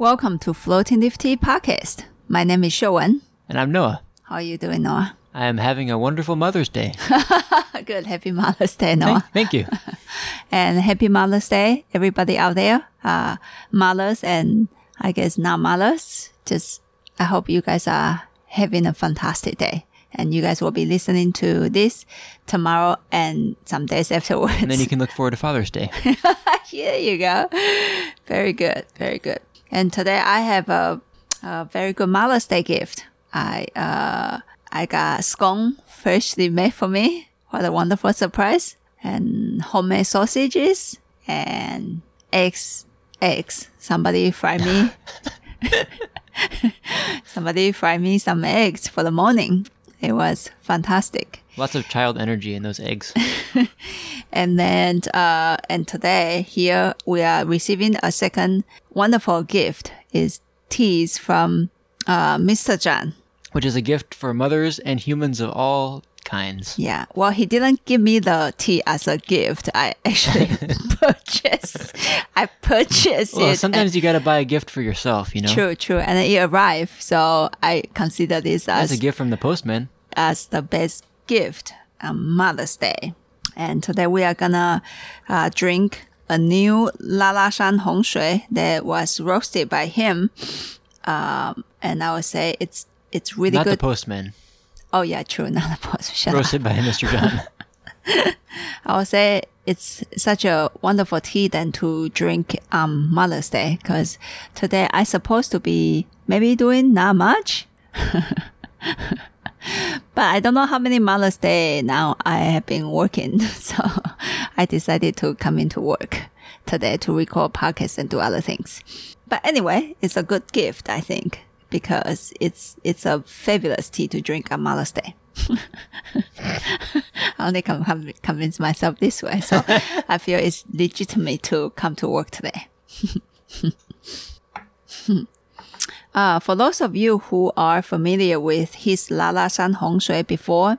Welcome to Floating Tea Podcast. My name is Showen. And I'm Noah. How are you doing, Noah? I am having a wonderful Mother's Day. Good. Happy Mother's Day, Noah. Thank, thank you. and happy Mother's Day, everybody out there. Uh, mothers and I guess not mothers. Just, I hope you guys are having a fantastic day. And you guys will be listening to this tomorrow and some days afterwards. And then you can look forward to Father's Day. Here you go. Very good. Very good. And today I have a, a very good Mother's Day gift. I, uh, I got scone freshly made for me. What a wonderful surprise. And homemade sausages and eggs. Eggs. Somebody fry me. Somebody fry me some eggs for the morning. It was fantastic. Lots of child energy in those eggs. And then, uh, and today here we are receiving a second wonderful gift is teas from, uh, Mr. Zhang. which is a gift for mothers and humans of all kinds. Yeah. Well, he didn't give me the tea as a gift. I actually purchased, I purchased Well, it. sometimes you got to buy a gift for yourself, you know? True, true. And it arrived. So I consider this That's as a gift from the postman. as the best gift on Mother's Day. And today we are gonna uh, drink a new Lalashan Hong Shui that was roasted by him. Um, and I would say it's it's really Not the good. postman. oh yeah, true. Not the postman. Roasted by Mr. Zhang. I would say it's such a wonderful tea than to drink on Mother's Day because today I supposed to be maybe doing not much. but I don't know how many Mother's Day now I have been working. So I decided to come into work today to record podcasts and do other things. But anyway, it's a good gift, I think, because it's, it's a fabulous tea to drink on Mother's Day. I only can con- convince myself this way. So I feel it's legitimate to come to work today. uh, for those of you who are familiar with his Lala Shan Hong Shui before,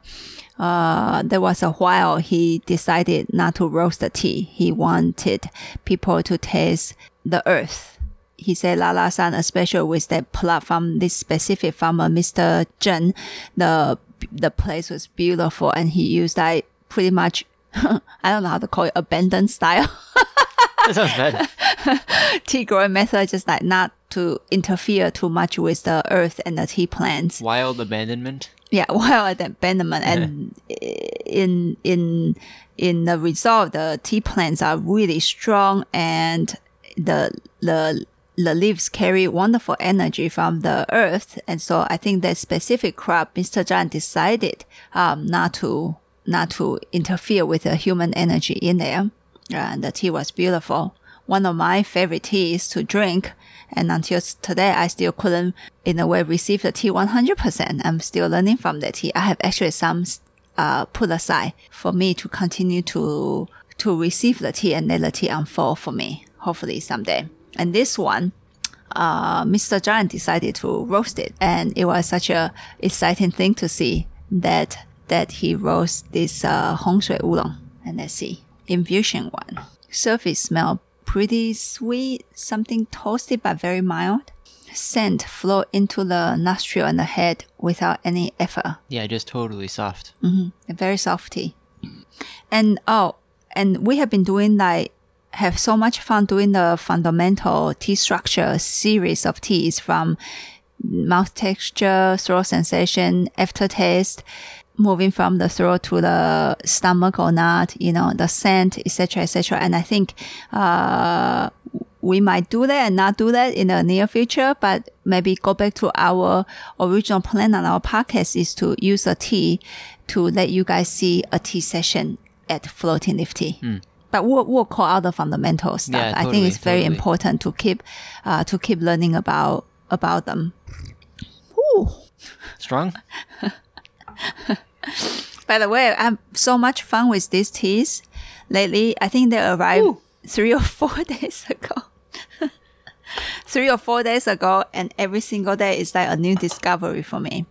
uh, there was a while he decided not to roast the tea. He wanted people to taste the earth. He said Lala San, especially with that plot from this specific farmer, Mr. Zhen, the the place was beautiful and he used like pretty much I don't know how to call it abandoned style that sounds bad. tea growing method, just like not to interfere too much with the earth and the tea plants. Wild abandonment. Yeah, wild abandonment and in in in the result, the tea plants are really strong and the the the leaves carry wonderful energy from the earth, and so I think that specific crop, Mr. Zhang decided um, not to not to interfere with the human energy in there. And the tea was beautiful. One of my favorite teas to drink. And until today, I still couldn't, in a way, receive the tea 100%. I'm still learning from the tea. I have actually some, uh, put aside for me to continue to, to receive the tea and let the tea unfold for me, hopefully someday. And this one, uh, Mr. Zhang decided to roast it. And it was such a exciting thing to see that, that he roast this, uh, Hong Shui Oolong. And let's see. Infusion one. Surface smell pretty sweet, something toasty but very mild. Scent flow into the nostril and the head without any effort. Yeah, just totally soft. Mm-hmm. very soft tea. And oh, and we have been doing like have so much fun doing the fundamental tea structure series of teas from mouth texture, throat sensation, aftertaste, moving from the throat to the stomach or not, you know, the scent, etc., etc. And I think uh, we might do that and not do that in the near future, but maybe go back to our original plan on our podcast is to use a tea to let you guys see a tea session at Floating Leaf Tea. But we'll, we'll call out the fundamental stuff. Yeah, I think totally, it's very totally. important to keep, uh, to keep learning about, about them. Ooh. Strong? By the way, I have so much fun with these teas lately. I think they arrived three or four days ago. three or four days ago, and every single day is like a new discovery for me.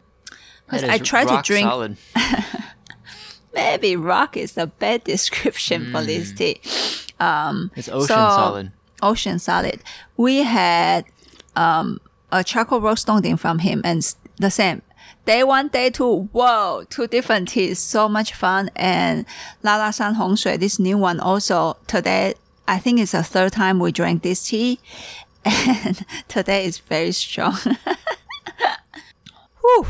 Because I try to drink. Solid. Maybe rock is a bad description for this tea. Um, It's ocean So- solid. Ocean solid. We had um a charcoal roast dongding from him, and the same. Day one, day two, whoa, two different teas, so much fun. And La La San Hong Shui, this new one also today, I think it's the third time we drank this tea, and today is very strong. Whew.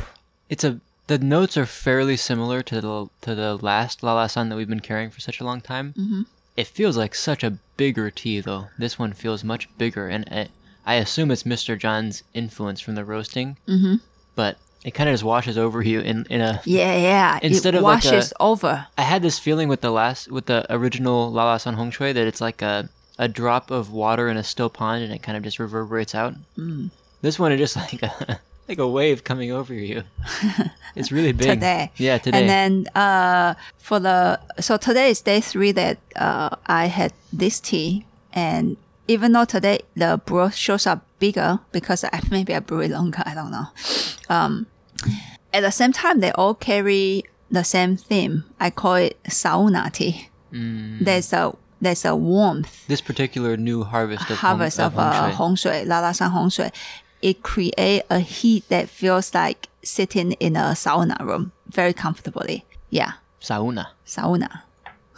It's a the notes are fairly similar to the to the last La La San that we've been carrying for such a long time. Mm-hmm. It feels like such a bigger tea though. This one feels much bigger, and it, I assume it's Mr. Zhang's influence from the roasting. Mm-hmm. But it kind of just washes over you in in a. Yeah, yeah. Instead it of like washes a- over. I had this feeling with the last with the original La La San Hong Shui that it's like a a drop of water in a still pond, and it kind of just reverberates out. Mm. This one is just like a like a wave coming over you. It's really big. today. Yeah, today. And then uh, for the so today is day three that uh, I had this tea, and even though today the brew shows up bigger because I, maybe I brew it longer, I don't know. Um, at the same time, they all carry the same theme. I call it sauna tea. Mm. There's a there's a warmth this particular new harvest of harvest Hong, of, uh, Hong Shui. Hong La La San Hong Shui, it create a heat that feels like sitting in a sauna room very comfortably. Yeah, sauna. sauna.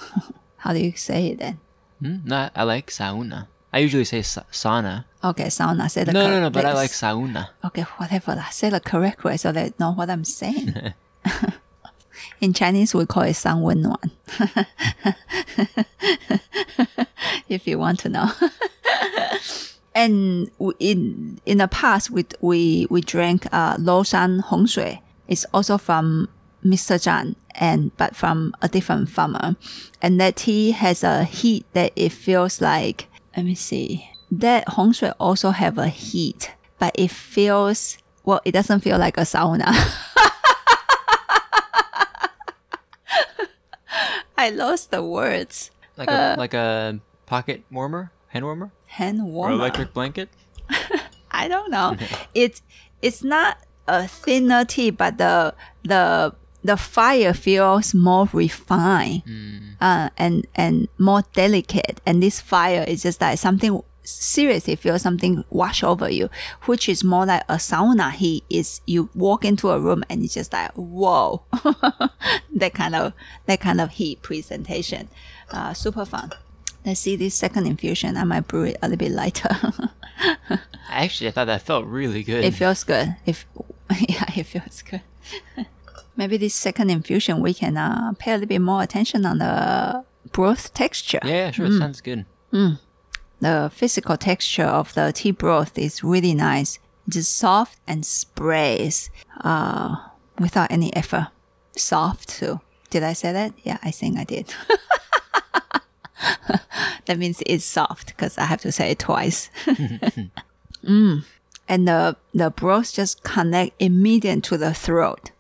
How do you say it then? Hmm? No, I like sauna. I usually say sa- sauna. Okay, sauna. Say the No, cor- no, no, but I let's- like sauna. Okay, whatever. lah. Say the correct way so they know what I'm saying. In Chinese, we call it 三温暖. if you want to know. and w- in in the past, we we we drank uh, Shan Hong Shui. It's also from Mr. Zhang, and but from a different farmer. And that tea has a heat that it feels like. let me see. That Hong Shui also have a heat, but it feels well. It doesn't feel like a sauna. I lost the words. Like a uh, like a pocket warmer, hand warmer, Hand or warmer. electric blanket. I don't know. it's it's not a thinner tea, but the the the fire feels more refined uh, and and more delicate. And this fire is just like something seriously feel something wash over you, which is more like a sauna heat. Is you walk into a room and it's just like whoa, that kind of that kind of heat presentation. Uh, super fun. Let's see this second infusion. I might brew it a little bit lighter. Actually, I thought that felt really good. It feels good. If yeah, it feels good. Maybe this second infusion we can uh, pay a little bit more attention on the broth texture. yeah, sure, Mm. sounds good. The physical texture of the tea broth is really nice. It's soft and sprays uh, without any effort. Soft too. Did I say that? Yeah, I think I did. that means it's soft because I have to say it twice. mm. And the, the broth just connect immediate to the throat.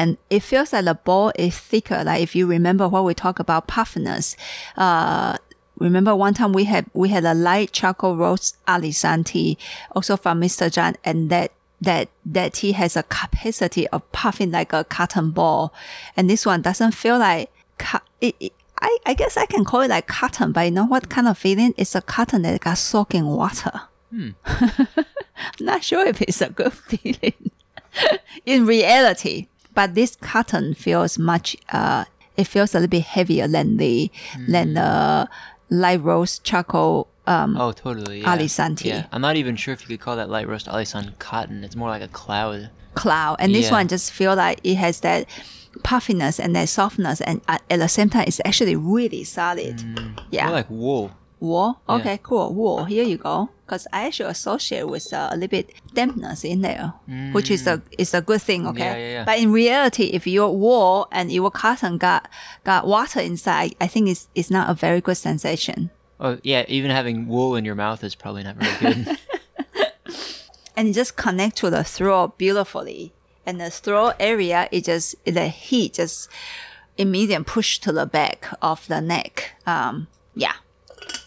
And it feels like the ball is thicker. Like if you remember what we talk about puffiness, uh, remember one time we had we had a light charcoal roast alisan tea, also from Mr. Zhang, and that that that tea has a capacity of puffing like a cotton ball, and this one doesn't feel like it, it, I I guess I can call it like cotton, but you know what kind of feeling? It's a cotton that got soaked in water. I'm not sure if it's a good feeling in reality, but this cotton feels much. Uh, it feels a little bit heavier than the than the light roast charcoal. Um, Oh, totally. Yeah. Alisan tea. Yeah, I'm not even sure if you could call that light roast alisan cotton. It's more like a cloud. cloud, and this Yeah. one just feel like it has that puffiness and that softness, and at, at the same time, it's actually really solid. Yeah, More like wool. Wool. Okay, cool. Wool. Here you go. Because I actually associate with uh, a little bit dampness in there, which is a is a good thing. Okay, Yeah, yeah, yeah. but in reality, if your wool and your cotton got got water inside, I think it's it's not a very good sensation. Oh, yeah. Even having wool in your mouth is probably not very good. and it just connect to the throat beautifully. And the throat area, it just the heat just immediately push to the back of the neck. Um, yeah,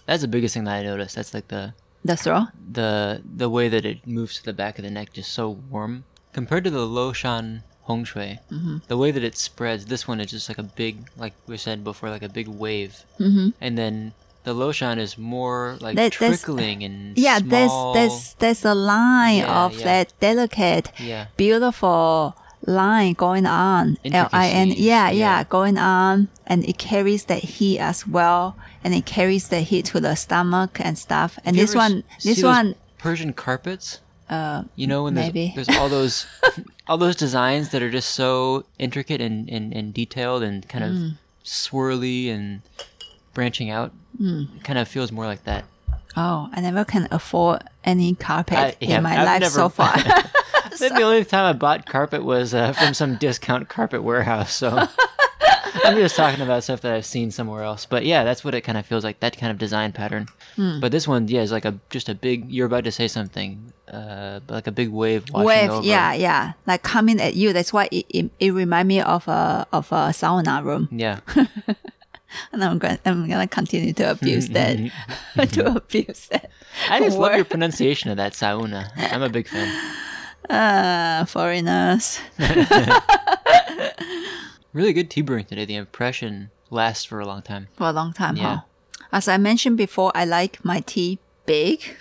That's the biggest thing that I noticed. That's like the the throat. the the way that it moves to the back of the neck, just so warm compared to the Lo Shan Hong Shui. Mm-hmm. The way that it spreads, this one is just like a big, like we said before, like a big wave. Mm-hmm. And then The Loshan is more like That- trickling and yeah, there's small. there's there's a line Yeah, of yeah. that delicate, Yeah. beautiful line going on. L I N. Yeah, yeah. yeah, going on, and it carries that heat as well, and it carries the heat to the stomach and stuff. And this one, this one, Persian carpets. Uh, you know when there's, there's all those all those designs that are just so intricate and, and, and detailed and kind of Mm. swirly and branching out. Mm. It kind of feels more like that. oh, I never can afford any carpet I- yeah, in my I've life never- so far. Think the only time I bought carpet was uh, from some discount carpet warehouse. So I'm just talking about stuff that I've seen somewhere else. But yeah, that's what it kind of feels like. That kind of design pattern. Hmm. But this one, yeah, is like a just a big. You're about to say something, uh, like a big wave washing Wave, over. yeah, yeah, like coming at you. That's why it it, it remind me of a of a sauna room. Yeah. and I'm going I'm gonna continue to abuse that to abuse that. I just love your pronunciation of that sauna. I'm a big fan. Uh, foreigners. Really good tea brewing today. The impression lasts for a long time. for a long time. Yeah. Huh? As I mentioned before, I like my tea big.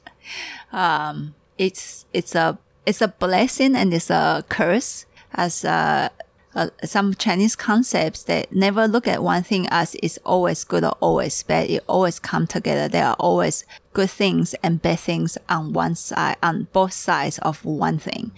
um, it's it's a it's a blessing and it's a curse. As uh, uh, some Chinese concepts that never look at one thing as it's always good or always bad. It always come together. There are always good things and bad things on one side, on both sides of one thing.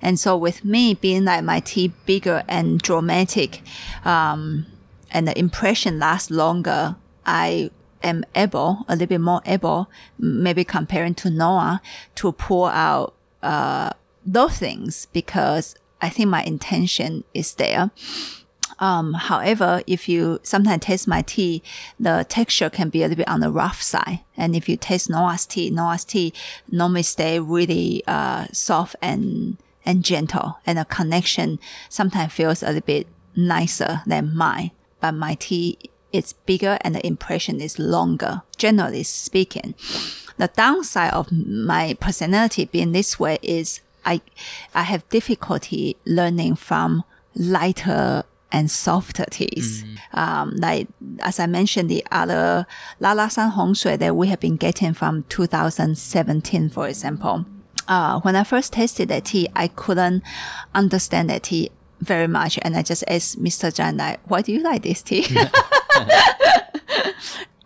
And so with me being like my tea bigger and dramatic, um, and the impression lasts longer, I am able, a little bit more able, maybe comparing to Noah, to pull out uh, those things because I think my intention is there. Um, however, if you sometimes taste my tea, the texture can be a little bit on the rough side. And if you taste Noah's tea, Noah's tea normally stay really uh, soft and and gentle, and the connection sometimes feels a little bit nicer than mine. But my tea is bigger and the impression is longer, generally speaking. The downside of my personality being this way is I I have difficulty learning from lighter and softer teas. Um, like as I mentioned, the other Lala San Hong Shui that we have been getting from 2017, for example. Uh, when I first tasted that tea, I couldn't understand that tea very much, and I just asked Mr. Zhang, like, "Why do you like this tea?"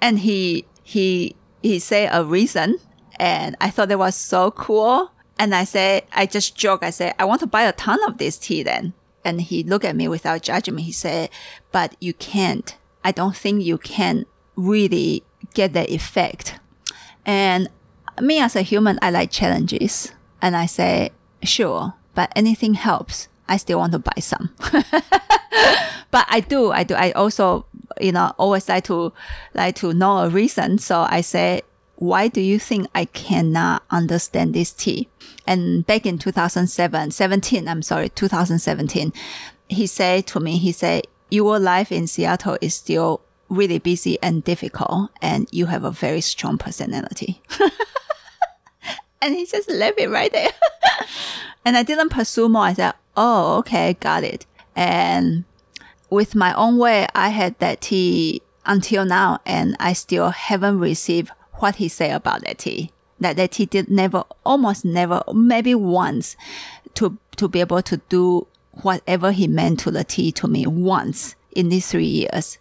and he he he said a reason, and I thought that was so cool. And I said, I just joke. I said, I want to buy a ton of this tea then. And he looked at me without me. He said, but you can't. I don't think you can really get that effect. And me as a human, I like challenges. And I say, sure, but anything helps. I still want to buy some. but I do, I do. I also, you know, always like to, like to know a reason. So I say, why do you think I cannot understand this tea? And back in 2007, 17, I'm sorry, 2017, he said to me, he said, your life in Seattle is still really busy and difficult and you have a very strong personality. and he just left it right there. and I didn't pursue more. I said, oh, okay, got it. And with my own way, I had that tea until now and I still haven't received what he said about that tea. That that tea did never, almost never, maybe once, to to be able to do whatever he meant to the tea to me once in these three years,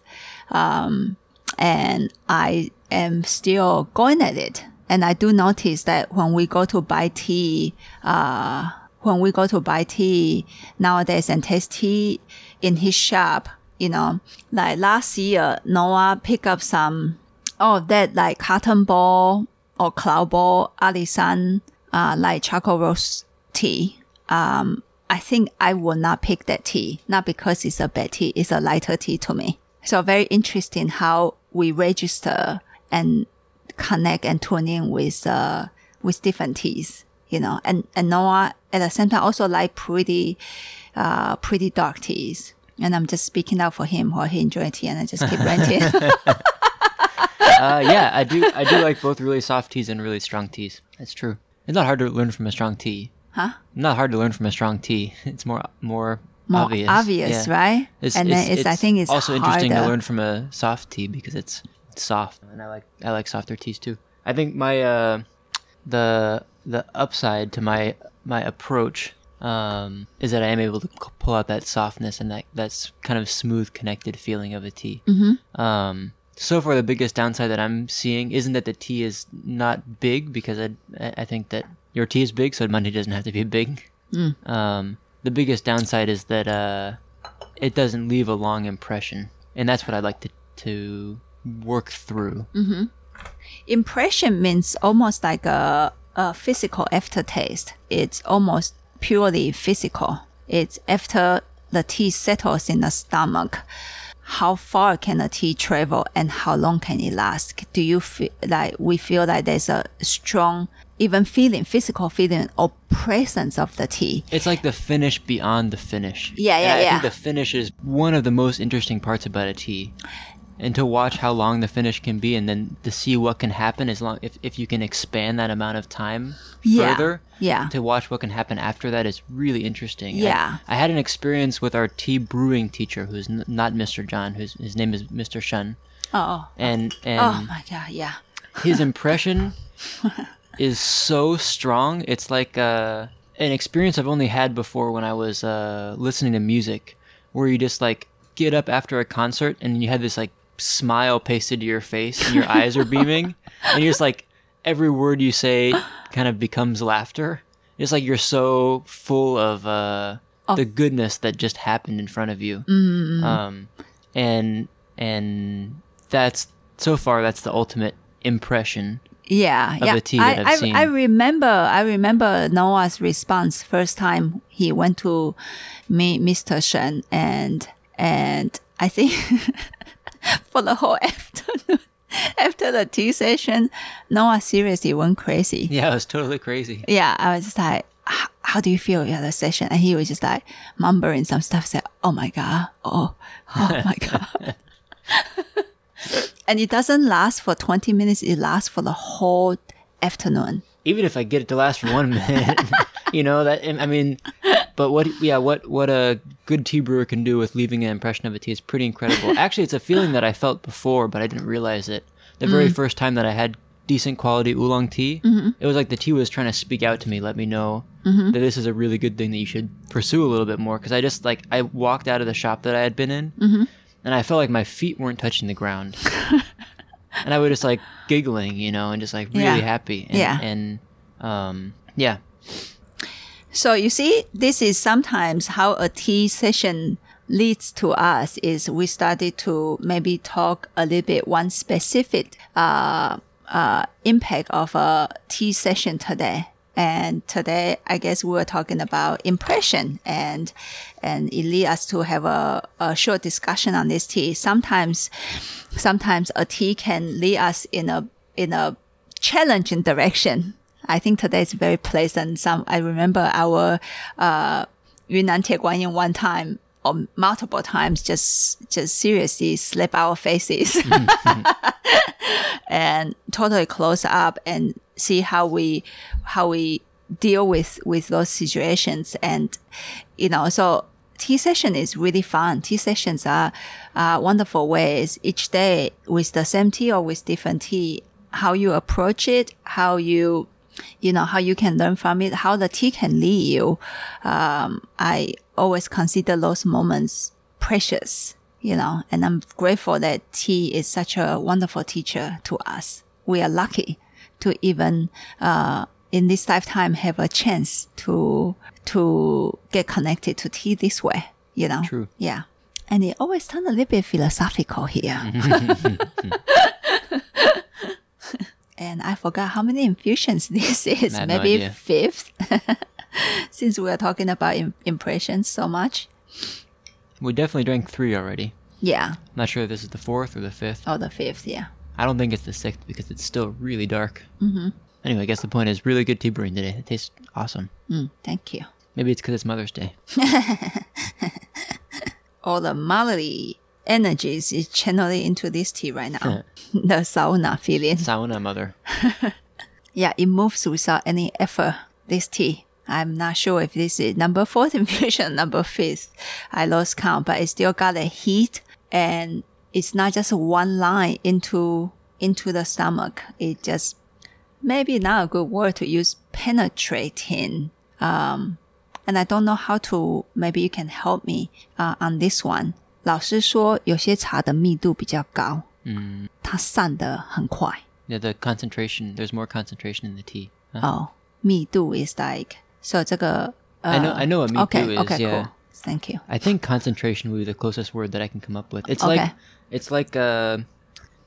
um, and I am still going at it. And I do notice that when we go to buy tea, uh, when we go to buy tea nowadays and taste tea in his shop, you know, like last year, Noah picked up some oh, that like cotton ball or cloud ball, alisan, uh, like charcoal roast tea. Um, I think I will not pick that tea, not because it's a bad tea, it's a lighter tea to me. So very interesting how we register and connect and tune in with, uh, with different teas, you know, and, and Noah at the same time also like pretty, uh, pretty dark teas. And I'm just speaking out for him while he enjoy tea and I just keep ranting. Uh, yeah, I do. I do like both really soft teas and really strong teas. That's true. It's not hard to learn from a strong tea. Huh? Not hard to learn from a strong tea. It's more more more obvious. obvious, Yeah. right? It's, and then it's, I think it's also interesting to learn from a soft tea because it's soft, and I like I like softer teas too. I think my uh, the the upside to my my approach um, is that I am able to c- pull out that softness and that that's kind of smooth, connected feeling of a tea. Mm-hmm. Um, so far, the biggest downside that I'm seeing isn't that the tea is not big because I I think that your tea is big, so money doesn't have to be big. Um, the biggest downside is that uh, it doesn't leave a long impression, and that's what I'd like to to work through. Impression means almost like a, a physical aftertaste. It's almost purely physical. It's after the tea settles in the stomach. How far can a tea travel and how long can it last? Do you feel like we feel like there's a strong, even feeling, physical feeling or presence of the tea? It's like the finish beyond the finish. Yeah, And yeah, I yeah. think the finish is one of the most interesting parts about a tea. And to watch how long the finish can be and then to see what can happen as long if, if you can expand that amount of time Yeah, further. yeah. To watch what can happen after that is really interesting. Yeah. I, had an experience with our tea brewing teacher who's n- not Mr. John, whose his name is Mr. Shun. Oh, And and oh my God, yeah. his impression is so strong. It's like uh, an experience I've only had before when I was uh, listening to music, where you just like get up after a concert and you have this like smile pasted to your face and your eyes are beaming, and you're just like every word you say kind of becomes laughter. It's like you're so full of uh, the goodness that just happened in front of you. Um, and and that's so far that's the ultimate impression. Yeah, of yeah. I, I, seen. I remember, I remember Noah's response first time he went to meet Mr. Shen, and and I think for the whole afternoon after the tea session, Noah seriously went crazy. Yeah, it was totally crazy. Yeah, I was just like, how do you feel at the session? And he was just like mumbling some stuff, said, oh my God, oh, oh my God. and it doesn't last for 20 minutes, it lasts for the whole afternoon. Even if I get it to last for one minute, you know that. I mean, but what? Yeah, what what a good tea brewer can do with leaving an impression of a tea is pretty incredible. Actually, it's a feeling that I felt before, but I didn't realize it. The very mm. first time that I had decent quality oolong tea, mm-hmm. it was like the tea was trying to speak out to me, let me know mm-hmm. that this is a really good thing that you should pursue a little bit more. Because I just like I walked out of the shop that I had been in, mm-hmm. and I felt like my feet weren't touching the ground. and I was just like giggling, you know, and just like really Yeah. happy. And, Yeah. And um, yeah, So you see, this is sometimes how a tea session leads to us is we started to maybe talk a little bit one specific uh, uh, impact of a tea session today. And today, I guess we were talking about impression and, and it lead us to have a, a short discussion on this tea. Sometimes, sometimes a tea can lead us in a, in a challenging direction. I think today is very pleasant. Some I remember our uh, Yunnan Tie Guan Yin one time or multiple times just just seriously slap our faces and totally close up and see how we how we deal with with those situations. And you know so tea session is really fun. Tea sessions are uh, wonderful ways. Each day with the same tea or with different tea how you approach it how you you know how you can learn from it how the tea can lead you. Um, i always consider those moments precious you know and i'm grateful that tea is such a wonderful teacher to us. We are lucky to even uh, in this lifetime have a chance to to get connected to tea this way you know? True. yeah. And it always turns a little bit philosophical here and I forgot how many infusions this is. Have no Maybe fifth, since we are talking about im- impressions so much. we definitely drank three already. Yeah, I'm Not sure if this is the fourth or the fifth. Oh, the fifth. Yeah. I don't think it's the sixth because it's still really dark. Mm-hmm. Anyway, I guess the point is really good tea brewing today. It tastes awesome. Mm, thank you. Maybe it's because it's Mother's Day. All the motherly energies is channeling into this tea right now. the sauna feeling. Sauna mother. Yeah, it moves without any effort. This tea. I'm not sure if this is number fourth infusion, number fifth. I lost count, but it still got a heat and it's not just one line into into the stomach. It just maybe not a good word to use penetrating. Um, and I don't know how to. Maybe you can help me uh, on this one. 老师说，有些茶的密度比较高，嗯，它散得很快。 Yeah, the concentration. There's more concentration in the tea. Uh, 哦，密度 is like so 这个。呃 I know- I know what 密度 okay, is, Okay, yeah. cool. Thank you. I think concentration would be the closest word that I can come up with. It's Okay. like it's like uh,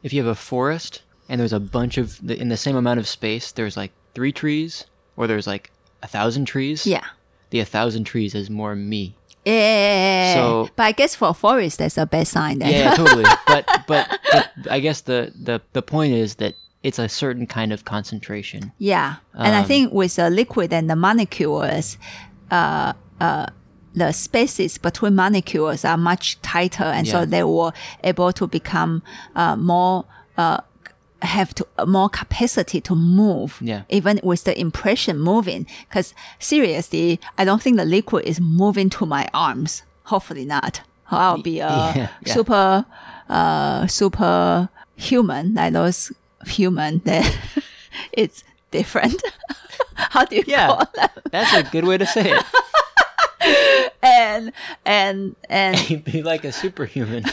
if you have a forest and there's a bunch of the, in the same amount of space. There's like three trees, or there's like a thousand trees. Yeah. The a thousand trees is more me. yeah. So- but I guess for forest, that's a bad sign. Then. Yeah, totally. But, but but I guess the the the point is that it's a certain kind of concentration. Yeah, and I Um, think with the liquid and the molecules, uh, uh, the spaces between molecules are much tighter, and so they were able to become uh, more. Uh, have to more capacity to move, Yeah. even with the impression moving. Because seriously, I don't think the liquid is moving to my arms. Hopefully not. I'll be a Yeah, yeah. super, uh, super human, like those human that it's different. How do you Yeah. call that? That's a good way to say it. And and and be like a superhuman.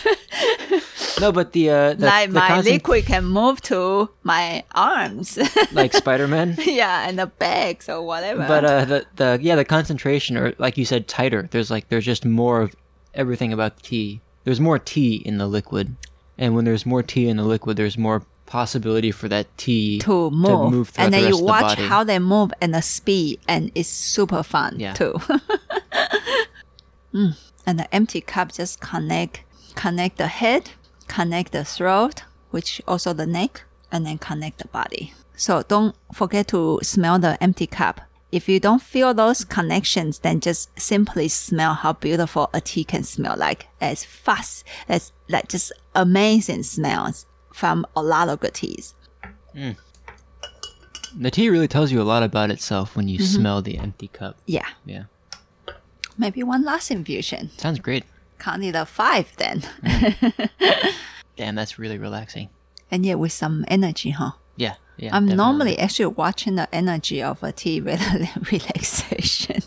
No, but the uh, the, like the my concent- liquid can move to my arms. like Spider Man. yeah, and the bags or whatever. But uh, the the yeah, the concentration, or like you said, tighter. There's like there's just more of everything about the tea. There's more tea in the liquid, and when there's more tea in the liquid, there's more possibility for that tea to move, throughout and then the you the watch body. how they move and the speed, and it's super fun Yeah. too. Mm. And the empty cup just connect connect the head, connect the throat, which also the neck, and then connect the body. So don't forget to smell the empty cup. If you don't feel those connections, then just simply smell how beautiful a tea can smell like as fast as like just amazing smells from a lot of good teas. the tea really tells you a lot about itself when you Mm-hmm. smell the empty cup. Yeah. Yeah, Maybe one last infusion. sounds great. Can't need a five then. Damn, that's really relaxing. and yet with some energy, huh? Yeah, yeah. I'm definitely. normally actually watching the energy of a tea rather than relaxation.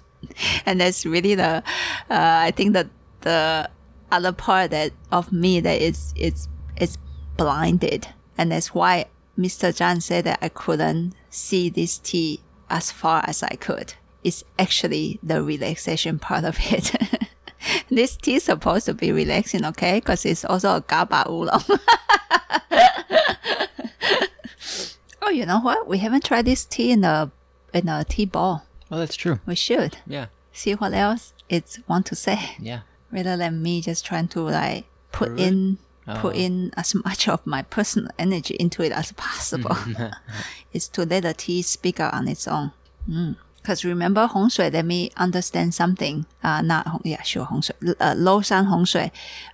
and that's really the, uh, I think that the other part that of me that is, is, is blinded. And that's why Mr. Zhang said that I couldn't see this tea as far as I could. It's actually the relaxation part of it. this tea is supposed to be relaxing, okay? Because it's also a GABA oolong. oh, you know what? We haven't tried this tea in a in a tea ball. Oh, that's true. We should Yeah, see what else it's want to say, yeah. rather than me just trying to like put in oh. put Oh. in as much of my personal energy into it as possible. Mm. it's to let the tea speak out on its own. Mm. Because remember 红水，let me understand something. Uh, not yeah, sure uh,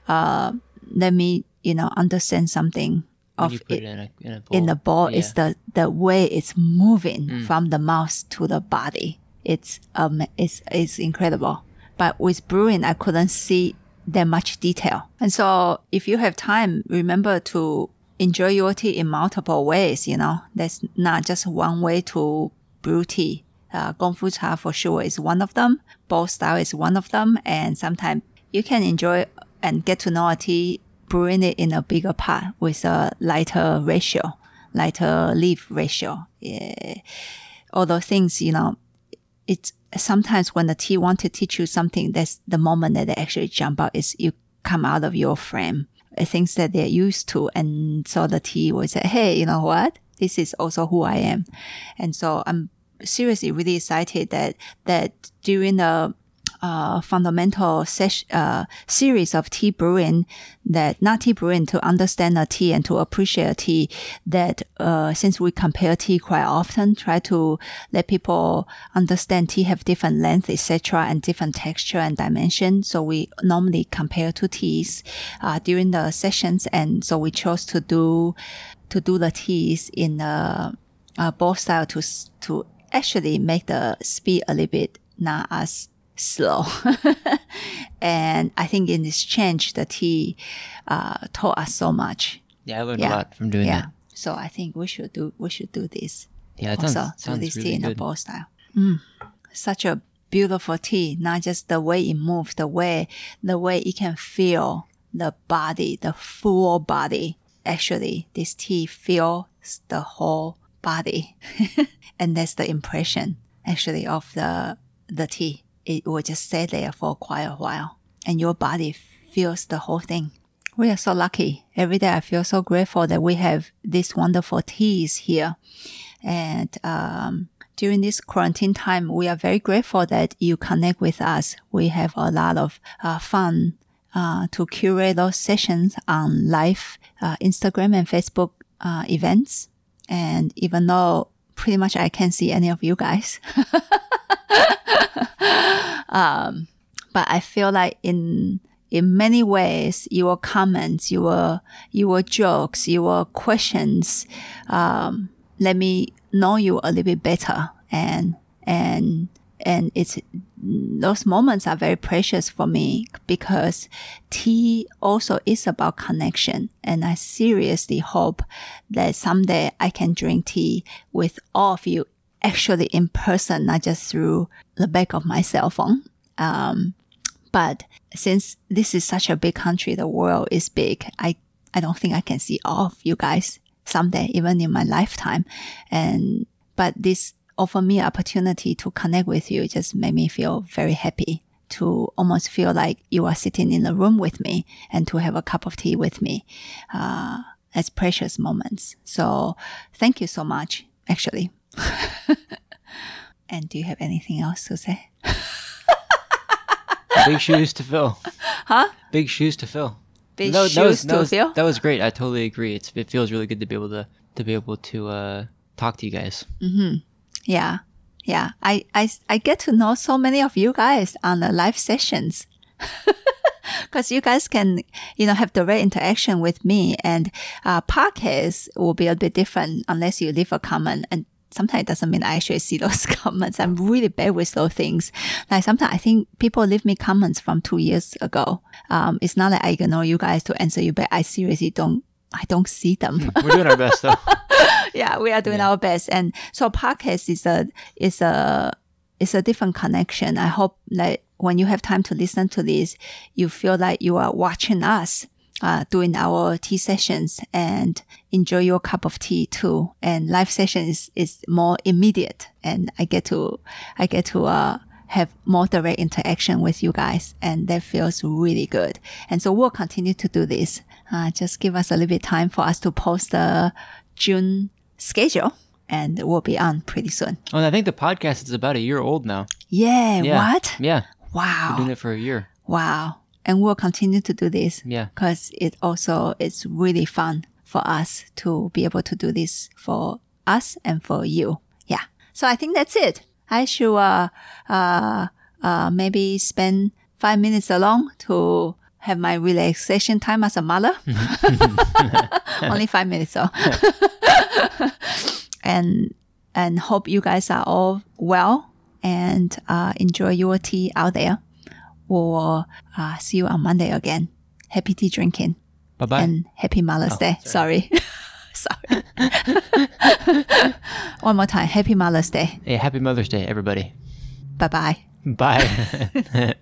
uh, let me you know understand something of it, it in, a, in a. In the ball yeah. is the the way it's moving mm. from the mouth to the body. It's um it's it's incredible. But with brewing, I couldn't see that much detail. And so, if you have time, remember to enjoy your tea in multiple ways. You know, there's not just one way to brew tea. Uh, Gong Fu Cha for sure is one of them. Bowl style is one of them. And sometimes you can enjoy and get to know a tea brewing it in a bigger pot with a lighter ratio, lighter leaf ratio. Yeah. All those things, you know, it's sometimes when the tea want to teach you something, that's the moment that they actually jump out is you come out of your frame, things that they're used to. And so the tea will say, Hey, you know what? This is also who I am. And so I'm seriously really excited that, that during the uh, fundamental sesh, uh, series of tea brewing that not tea brewing to understand a tea and to appreciate a tea that uh, since we compare tea quite often try to let people understand tea have different length etc and different texture and dimension. So we normally compare two teas uh, during the sessions and so we chose to do to do the teas in a, a bowl style to to actually make the speed a little bit not as slow. and I think in exchange, the tea uh, taught us so much. Yeah, I learned Yeah. a lot from doing Yeah. that. So I think we should do we should do this Yeah, that also sounds, do sounds this tea really in a bowl style. Mm. Such a beautiful tea, not just the way it moves, the way the way it can feel the body, the full body. Actually, this tea feels the whole body, and that's the impression actually of the the tea. It will just stay there for quite a while, and your body feels the whole thing. We are so lucky. Every day I feel so grateful that we have these wonderful teas here. And um, during this quarantine time, we are very grateful that you connect with us. We have a lot of uh, fun uh, to curate those sessions on live uh, Instagram and Facebook uh, events. And even though pretty much I can't see any of you guys, um, but I feel like in in many ways, your comments, your your jokes, your questions, um, let me know you a little bit better, and and and it's those moments are very precious for me because tea also is about connection, and I seriously hope that someday I can drink tea with all of you actually in person, not just through the back of my cell phone. Um, but since this is such a big country, the world is big. I, I don't think I can see all of you guys someday, even in my lifetime. And, but this offer me opportunity to connect with you just made me feel very happy to almost feel like you are sitting in the room with me and to have a cup of tea with me, uh, as precious moments. So thank you so much, actually. and do you have anything else to say? Big shoes to fill. Huh? Big shoes to fill. Big No, that shoes was, that to was, fill? That was great. I totally agree. It's it feels really good to be able to to be able to uh, talk to you guys. Yeah. Yeah. I, I, I get to know so many of you guys on the live sessions. Cause you guys can, you know, have direct interaction with me and, uh, podcasts will be a bit different unless you leave a comment and sometimes it doesn't mean I actually see those comments. I'm really bad with those things. Like sometimes I think people leave me comments from two years ago. Um, it's not like I ignore you guys to answer you back. I seriously don't, I don't see them. We're doing our best though. yeah, we are doing our best. And so podcast is a is a is a different connection. I hope that when you have time to listen to this, you feel like you are watching us uh, doing our tea sessions and enjoy your cup of tea too. And live session is, is more immediate and I get to, I get to, uh, have more direct interaction with you guys and that feels really good. And so we'll continue to do this. Uh, just give us a little bit time for us to post the June schedule and we'll be on pretty soon. Oh, and I think the podcast is about a year old now. Yeah. Yeah. What? Yeah. Wow. Doing it for a year. Wow. And we'll continue to do this. Yeah. Because it also is really fun for us to be able to do this for us and for you. Yeah. So I think that's it. I should, uh, uh, uh, maybe spend five minutes alone to have my relaxation time as a mother. Only five minutes though. and, and hope you guys are all well and, uh, enjoy your tea out there we'll uh, see you on Monday again. Happy tea drinking Bye bye. and happy Mother's Day. Sorry. sorry. One more time. Happy Mother's Day. Hey, happy Mother's Day, everybody. Bye bye. Bye.